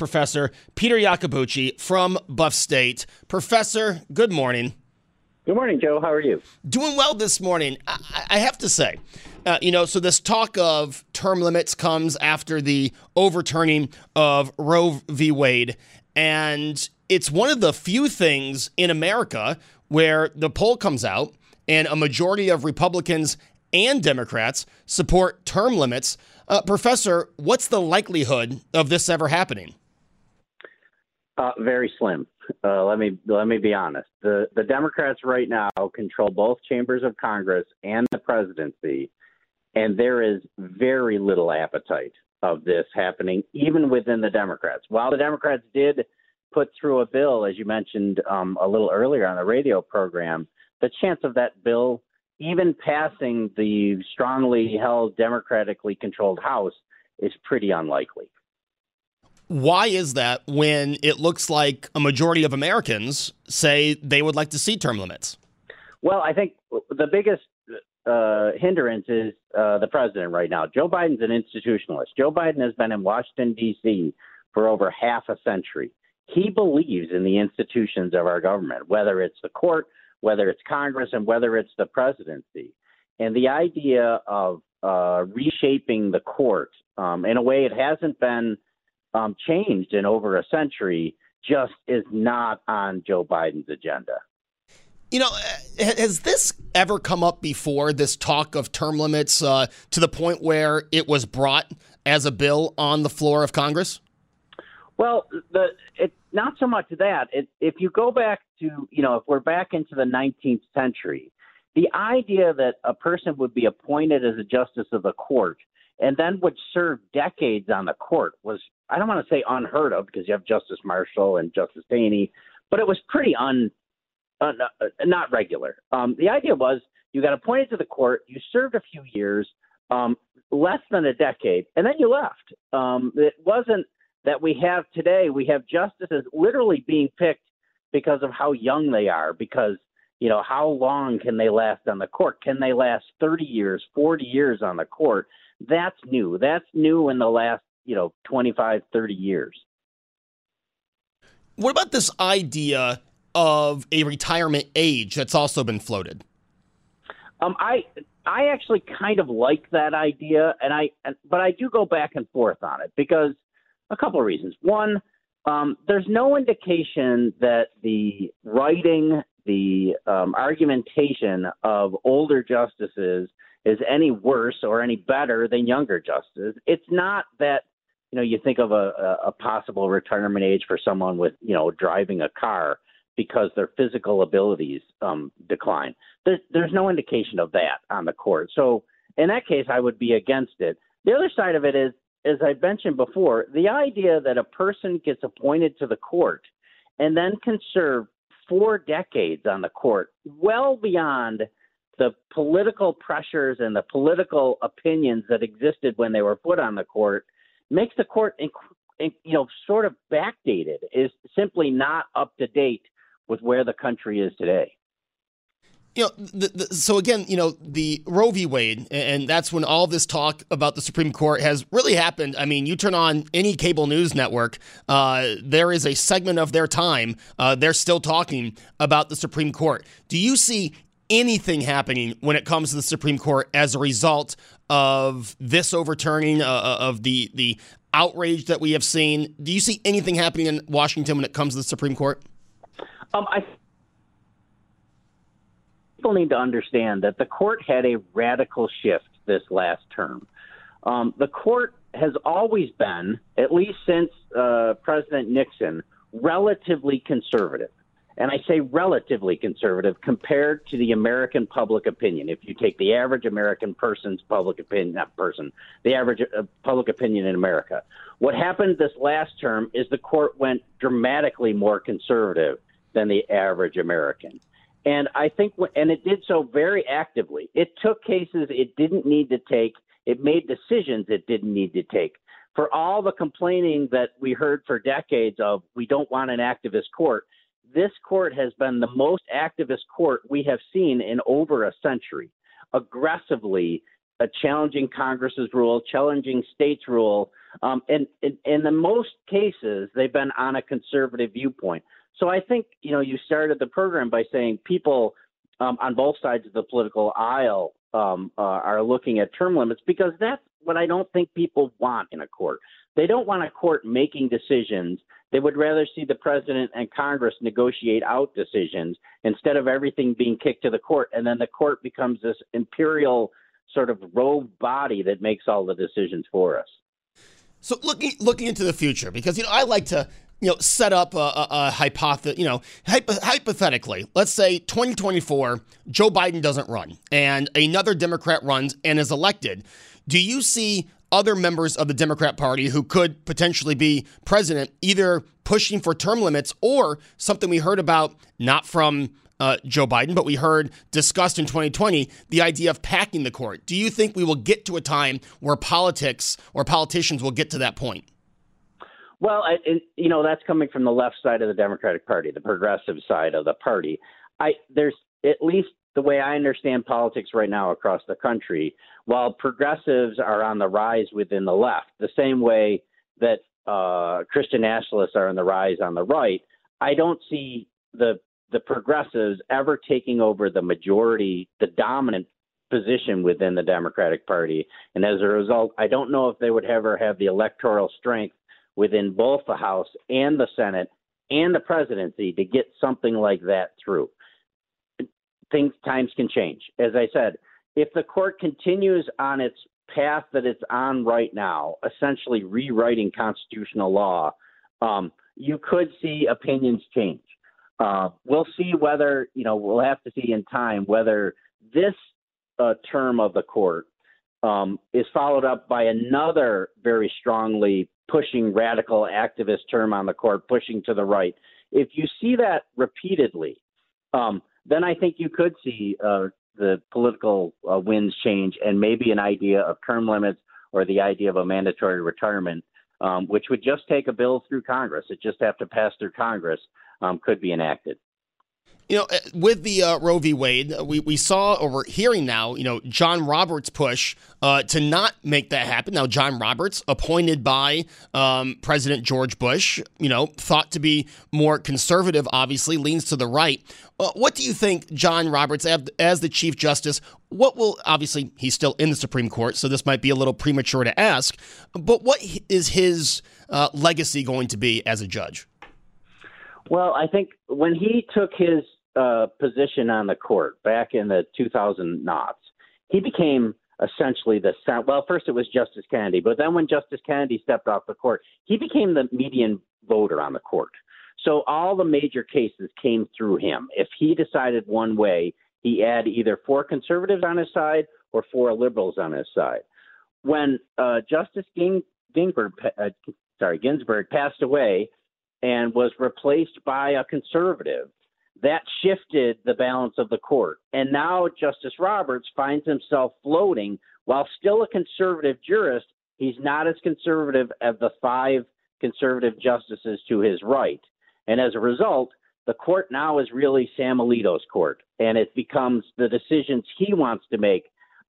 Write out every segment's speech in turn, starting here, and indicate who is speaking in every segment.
Speaker 1: Professor Peter Yacobucci from Buff State. Professor, good morning.
Speaker 2: Good morning, Joe. How are you?
Speaker 1: Doing well this morning. I, I have to say, uh, you know, so this talk of term limits comes after the overturning of Roe v. Wade. And it's one of the few things in America where the poll comes out and a majority of Republicans and Democrats support term limits. Uh, professor, what's the likelihood of this ever happening?
Speaker 2: Uh, very slim. Uh, let me let me be honest. The the Democrats right now control both chambers of Congress and the presidency, and there is very little appetite of this happening, even within the Democrats. While the Democrats did put through a bill, as you mentioned um, a little earlier on the radio program, the chance of that bill even passing the strongly held democratically controlled House is pretty unlikely.
Speaker 1: Why is that when it looks like a majority of Americans say they would like to see term limits?
Speaker 2: Well, I think the biggest uh, hindrance is uh, the president right now. Joe Biden's an institutionalist. Joe Biden has been in Washington, D.C. for over half a century. He believes in the institutions of our government, whether it's the court, whether it's Congress, and whether it's the presidency. And the idea of uh, reshaping the court um, in a way it hasn't been um, changed in over a century just is not on Joe Biden's agenda.
Speaker 1: You know, has this ever come up before, this talk of term limits, uh, to the point where it was brought as a bill on the floor of Congress?
Speaker 2: Well, the it not so much that. It, if you go back to, you know, if we're back into the 19th century, the idea that a person would be appointed as a justice of the court and then would serve decades on the court was, I don't want to say unheard of because you have Justice Marshall and Justice Taney, but it was pretty un, un uh, not regular. Um, the idea was you got appointed to the court, you served a few years, um, less than a decade, and then you left. Um, it wasn't that we have today. We have justices literally being picked because of how young they are, because you know how long can they last on the court? Can they last 30 years, 40 years on the court? That's new. That's new in the last you know 25, 30 years.
Speaker 1: What about this idea of a retirement age that's also been floated?
Speaker 2: Um, I I actually kind of like that idea, and I but I do go back and forth on it because a couple of reasons. One, um, there's no indication that the writing, the um, argumentation of older justices is any worse or any better than younger justices. It's not that you know you think of a, a possible retirement age for someone with you know driving a car because their physical abilities um, decline. There's, there's no indication of that on the court. So in that case, I would be against it. The other side of it is as I mentioned before, the idea that a person gets appointed to the court and then can serve four decades on the court, well beyond the political pressures and the political opinions that existed when they were put on the court, makes the court, you know, sort of backdated, is simply not up to date with where the country is today
Speaker 1: you know, the, the, so again, you know, the Roe v. Wade, and that's when all this talk about the Supreme Court has really happened. I mean, you turn on any cable news network, uh, there is a segment of their time, uh, they're still talking about the Supreme Court. Do you see anything happening when it comes to the Supreme Court as a result of this overturning uh, uh of the the outrage that we have seen. Do you see anything happening in Washington when it comes to the Supreme Court?
Speaker 2: Um, I people need to understand that the court had a radical shift this last term. Um, the court has always been, at least since uh, President Nixon, relatively conservative. And I say relatively conservative compared to the American public opinion. If you take the average American person's public opinion, not person, the average uh, public opinion in America. What happened this last term is the court went dramatically more conservative than the average American. And I think, and it did so very actively. It took cases it didn't need to take it made decisions it didn't need to take. For all the complaining that we heard for decades of we don't want an activist court, this court has been the most activist court we have seen in over a century, aggressively uh, challenging Congress's rule, challenging states' rule. Um, and, in the most cases, they've been on a conservative viewpoint. So I think, you know, you started the program by saying people um, on both sides of the political aisle um, uh, are looking at term limits because that's what I don't think people want in a court. They don't want a court making decisions. They would rather see the president and Congress negotiate out decisions instead of everything being kicked to the court. And then the court becomes this imperial sort of rogue body that makes all the decisions for us.
Speaker 1: So looking looking into the future, because you know I like to you know, set up a, a, a hypothesis, you know, hypo- hypothetically, let's say 2024, Joe Biden doesn't run and another Democrat runs and is elected. Do you see other members of the Democrat Party who could potentially be president either pushing for term limits or something we heard about, not from uh, Joe Biden, but we heard discussed in 2020 the idea of packing the court. Do you think we will get to a time where politics or politicians will get to that point?
Speaker 2: Well, it, you know that's coming from the left side of the Democratic Party, the progressive side of the party. I there's at least the way I understand politics right now across the country. While progressives are on the rise within the left, the same way that uh, Christian nationalists are on the rise on the right, I don't see the the progressives ever taking over the majority, the dominant position within the Democratic Party. And as a result, I don't know if they would ever have the electoral strength within both the House and the Senate and the presidency to get something like that through. Things times can change. As I said, if the court continues on its path that it's on right now, essentially rewriting constitutional law, um, you could see opinions change. Uh, we'll see whether, you know, we'll have to see in time whether this uh, term of the court um, is followed up by another very strongly pushing radical activist term on the court, pushing to the right. If you see that repeatedly, um, then I think you could see uh, the political uh, winds change and maybe an idea of term limits or the idea of a mandatory retirement, um, which would just take a bill through Congress. It just have to pass through Congress, um, could be enacted.
Speaker 1: You know, uh, with the uh, Roe v. Wade, we, we saw or we're hearing now, you know, John Roberts' push uh, to not make that happen. Now, John Roberts, appointed by um, President George Bush, you know, thought to be more conservative, obviously, leans to the right. Uh, what do you think, John Roberts, as the Chief Justice, what will, obviously, he's still in the Supreme Court, so this might be a little premature to ask, but what is his uh, legacy going to be as a judge?
Speaker 2: Well, I think when he took his uh, position on the court back in the 2000 knots, he became essentially the well. First, it was Justice Kennedy, but then when Justice Kennedy stepped off the court, he became the median voter on the court. So all the major cases came through him. If he decided one way, he had either four conservatives on his side or four liberals on his side. When uh, Justice Ging- Ginsburg, uh, sorry, Ginsburg passed away and was replaced by a conservative, that shifted the balance of the court. And now Justice Roberts finds himself floating while still a conservative jurist. He's not as conservative as the five conservative justices to his right. And as a result, the court now is really Sam Alito's court, and it becomes the decisions he wants to make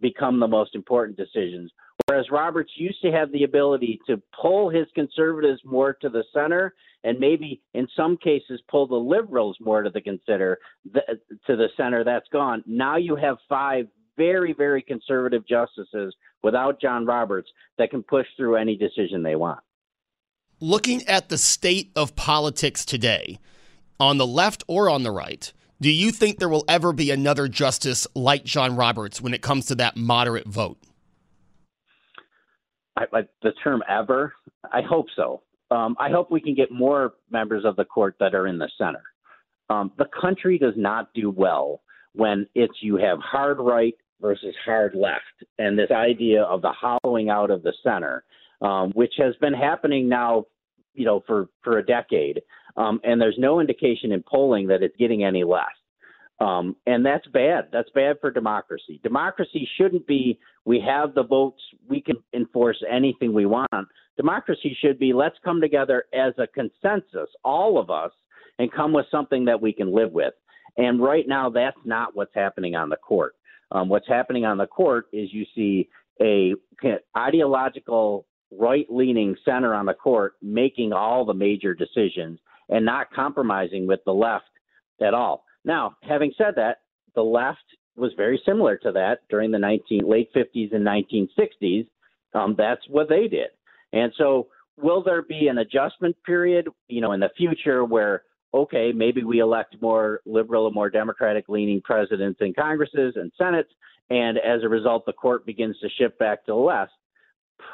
Speaker 2: become the most important decisions. Whereas Roberts used to have the ability to pull his conservatives more to the center and maybe in some cases pull the liberals more to the consider the, to the center. That's gone. Now you have five very, very conservative justices without John Roberts that can push through any decision they want.
Speaker 1: Looking at the state of politics today, on the left or on the right, do you think there will ever be another justice like John Roberts when it comes to that moderate vote?
Speaker 2: I, I, the term ever, I hope so. Um, I hope we can get more members of the court that are in the center. Um, the country does not do well when it's you have hard right versus hard left, and this idea of the hollowing out of the center, um, which has been happening now, you know, for for a decade, um, and there's no indication in polling that it's getting any less. Um, and that's bad. That's bad for democracy. Democracy shouldn't be we have the votes, we can enforce anything we want. Democracy should be let's come together as a consensus, all of us, and come with something that we can live with. And right now, that's not what's happening on the court. Um, what's happening on the court is you see a ideological right leaning center on the court making all the major decisions and not compromising with the left at all. Now, having said that, the left was very similar to that during the 19, late 50s and 1960s. Um, that's what they did. And so, will there be an adjustment period, you know, in the future where okay, maybe we elect more liberal or more democratic leaning presidents and Congresses and Senates, and as a result, the court begins to shift back to the left,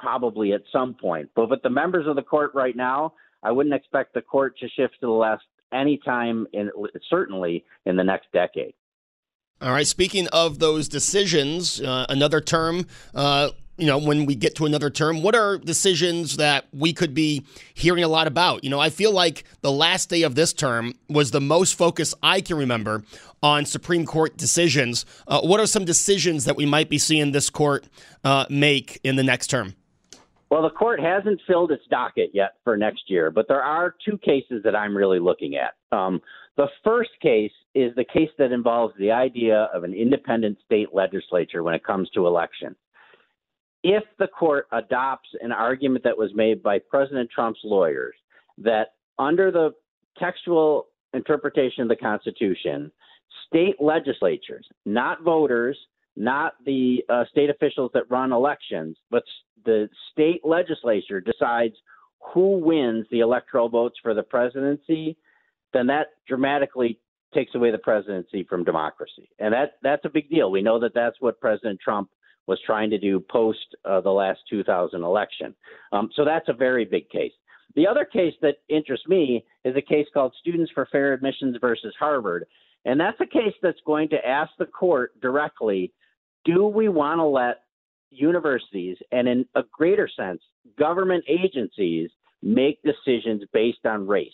Speaker 2: probably at some point. But with the members of the court right now, I wouldn't expect the court to shift to the left anytime in certainly in the next decade.
Speaker 1: All right. Speaking of those decisions, uh, another term. Uh, you know, when we get to another term, what are decisions that we could be hearing a lot about? You know, I feel like the last day of this term was the most focus I can remember on Supreme Court decisions. Uh, what are some decisions that we might be seeing this court uh, make in the next term?
Speaker 2: Well, the court hasn't filled its docket yet for next year, but there are two cases that I'm really looking at. Um, the first case is the case that involves the idea of an independent state legislature when it comes to elections. If the court adopts an argument that was made by President Trump's lawyers that under the textual interpretation of the Constitution, state legislatures, not voters, not the uh, state officials that run elections, but the state legislature decides who wins the electoral votes for the presidency, then that dramatically takes away the presidency from democracy, and that that's a big deal. We know that that's what President Trump was trying to do post uh, the last 2000 election. Um, so that's a very big case. The other case that interests me is a case called Students for Fair Admissions versus Harvard, and that's a case that's going to ask the court directly: Do we want to let universities and in a greater sense, government agencies make decisions based on race.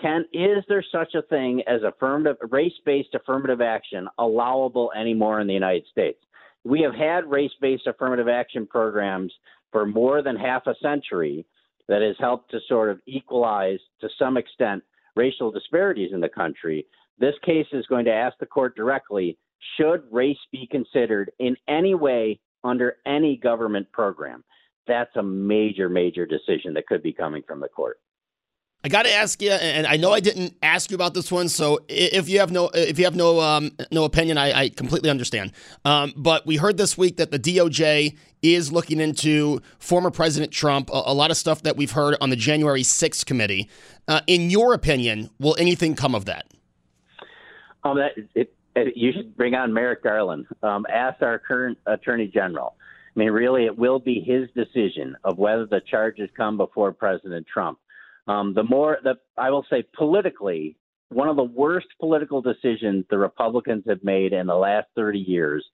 Speaker 2: Can is there such a thing as affirmative race-based affirmative action allowable anymore in the United States? We have had race-based affirmative action programs for more than half a century that has helped to sort of equalize to some extent racial disparities in the country. This case is going to ask the court directly should race be considered in any way under any government program. That's a major, major decision that could be coming from the court.
Speaker 1: I got to ask you, and I know I didn't ask you about this one, so if you have no if you have no um, no opinion, I, I completely understand. Um, but we heard this week that the DOJ is looking into former President Trump. A, a lot of stuff that we've heard on the January 6th committee. Uh, in your opinion, will anything come of that?
Speaker 2: Um, that it, you should bring on Merrick Garland. Um, ask our current attorney general. I mean, really, it will be his decision of whether the charges come before President Trump. Um, the more that I will say politically, one of the worst political decisions the Republicans have made in the last 30 years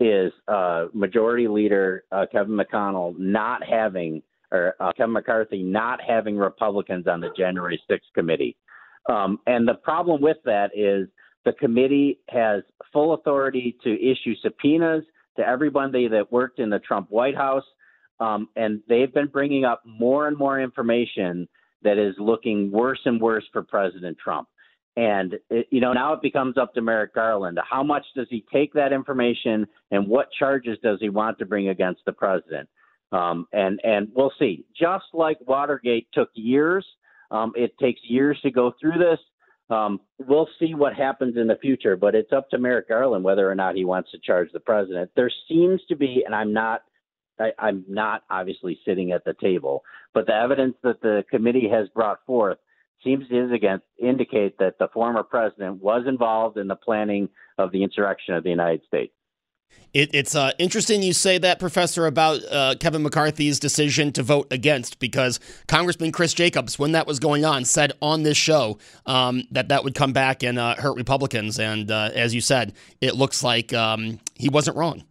Speaker 2: is uh, Majority Leader uh, Kevin McConnell not having, or uh, Kevin McCarthy not having Republicans on the January 6th committee. Um, and the problem with that is the committee has full authority to issue subpoenas to everybody that worked in the Trump White House. Um, and they've been bringing up more and more information that is looking worse and worse for President Trump. And it, you know now it becomes up to Merrick Garland. How much does he take that information, and what charges does he want to bring against the president? Um, and and we'll see. Just like Watergate took years, um, it takes years to go through this. Um, we'll see what happens in the future, but it's up to Merrick Garland whether or not he wants to charge the president. There seems to be, and I'm not, I, I'm not obviously sitting at the table, but the evidence that the committee has brought forth seems to against, indicate that the former president was involved in the planning of the insurrection of the United States.
Speaker 1: It, it's uh, interesting you say that, Professor, about uh, Kevin McCarthy's decision to vote against, because Congressman Chris Jacobs, when that was going on, said on this show um, that that would come back and uh, hurt Republicans. And uh, as you said, it looks like um, he wasn't wrong.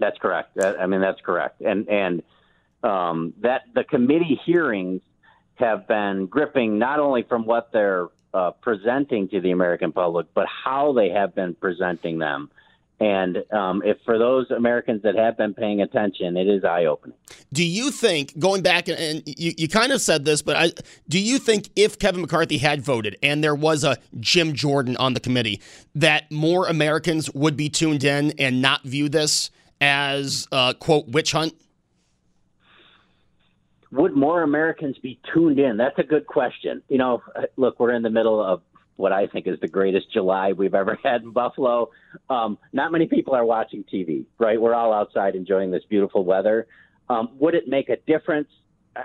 Speaker 2: That's correct. I mean, that's correct. And and um, that the committee hearings have been gripping not only from what they're uh, presenting to the American public, but how they have been presenting them. And um, if for those Americans that have been paying attention, it is eye opening.
Speaker 1: Do you think, going back, and you, you kind of said this, but I, do you think if Kevin McCarthy had voted and there was a Jim Jordan on the committee, that more Americans would be tuned in and not view this as, uh, quote, witch hunt?
Speaker 2: Would more Americans be tuned in? That's a good question. You know, look, we're in the middle of what I think is the greatest July we've ever had in Buffalo. Um, not many people are watching TV, right? We're all outside enjoying this beautiful weather. Um, would it make a difference?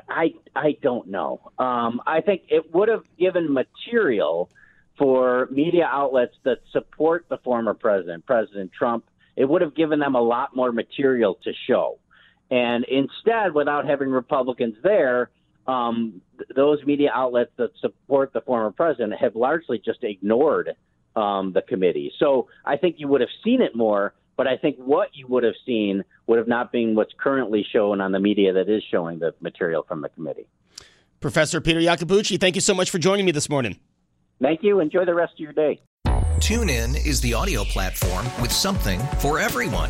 Speaker 2: I I don't know. Um, I think it would have given material for media outlets that support the former president, President Trump. It would have given them a lot more material to show. And instead, without having Republicans there, um, th- those media outlets that support the former president have largely just ignored um, the committee. So I think you would have seen it more, but I think what you would have seen would have not been what's currently shown on the media that is showing the material from the committee.
Speaker 1: Professor Peter Yacobucci, thank you so much for joining me this morning.
Speaker 2: Thank you. Enjoy the rest of your day.
Speaker 3: TuneIn is the audio platform with something for everyone.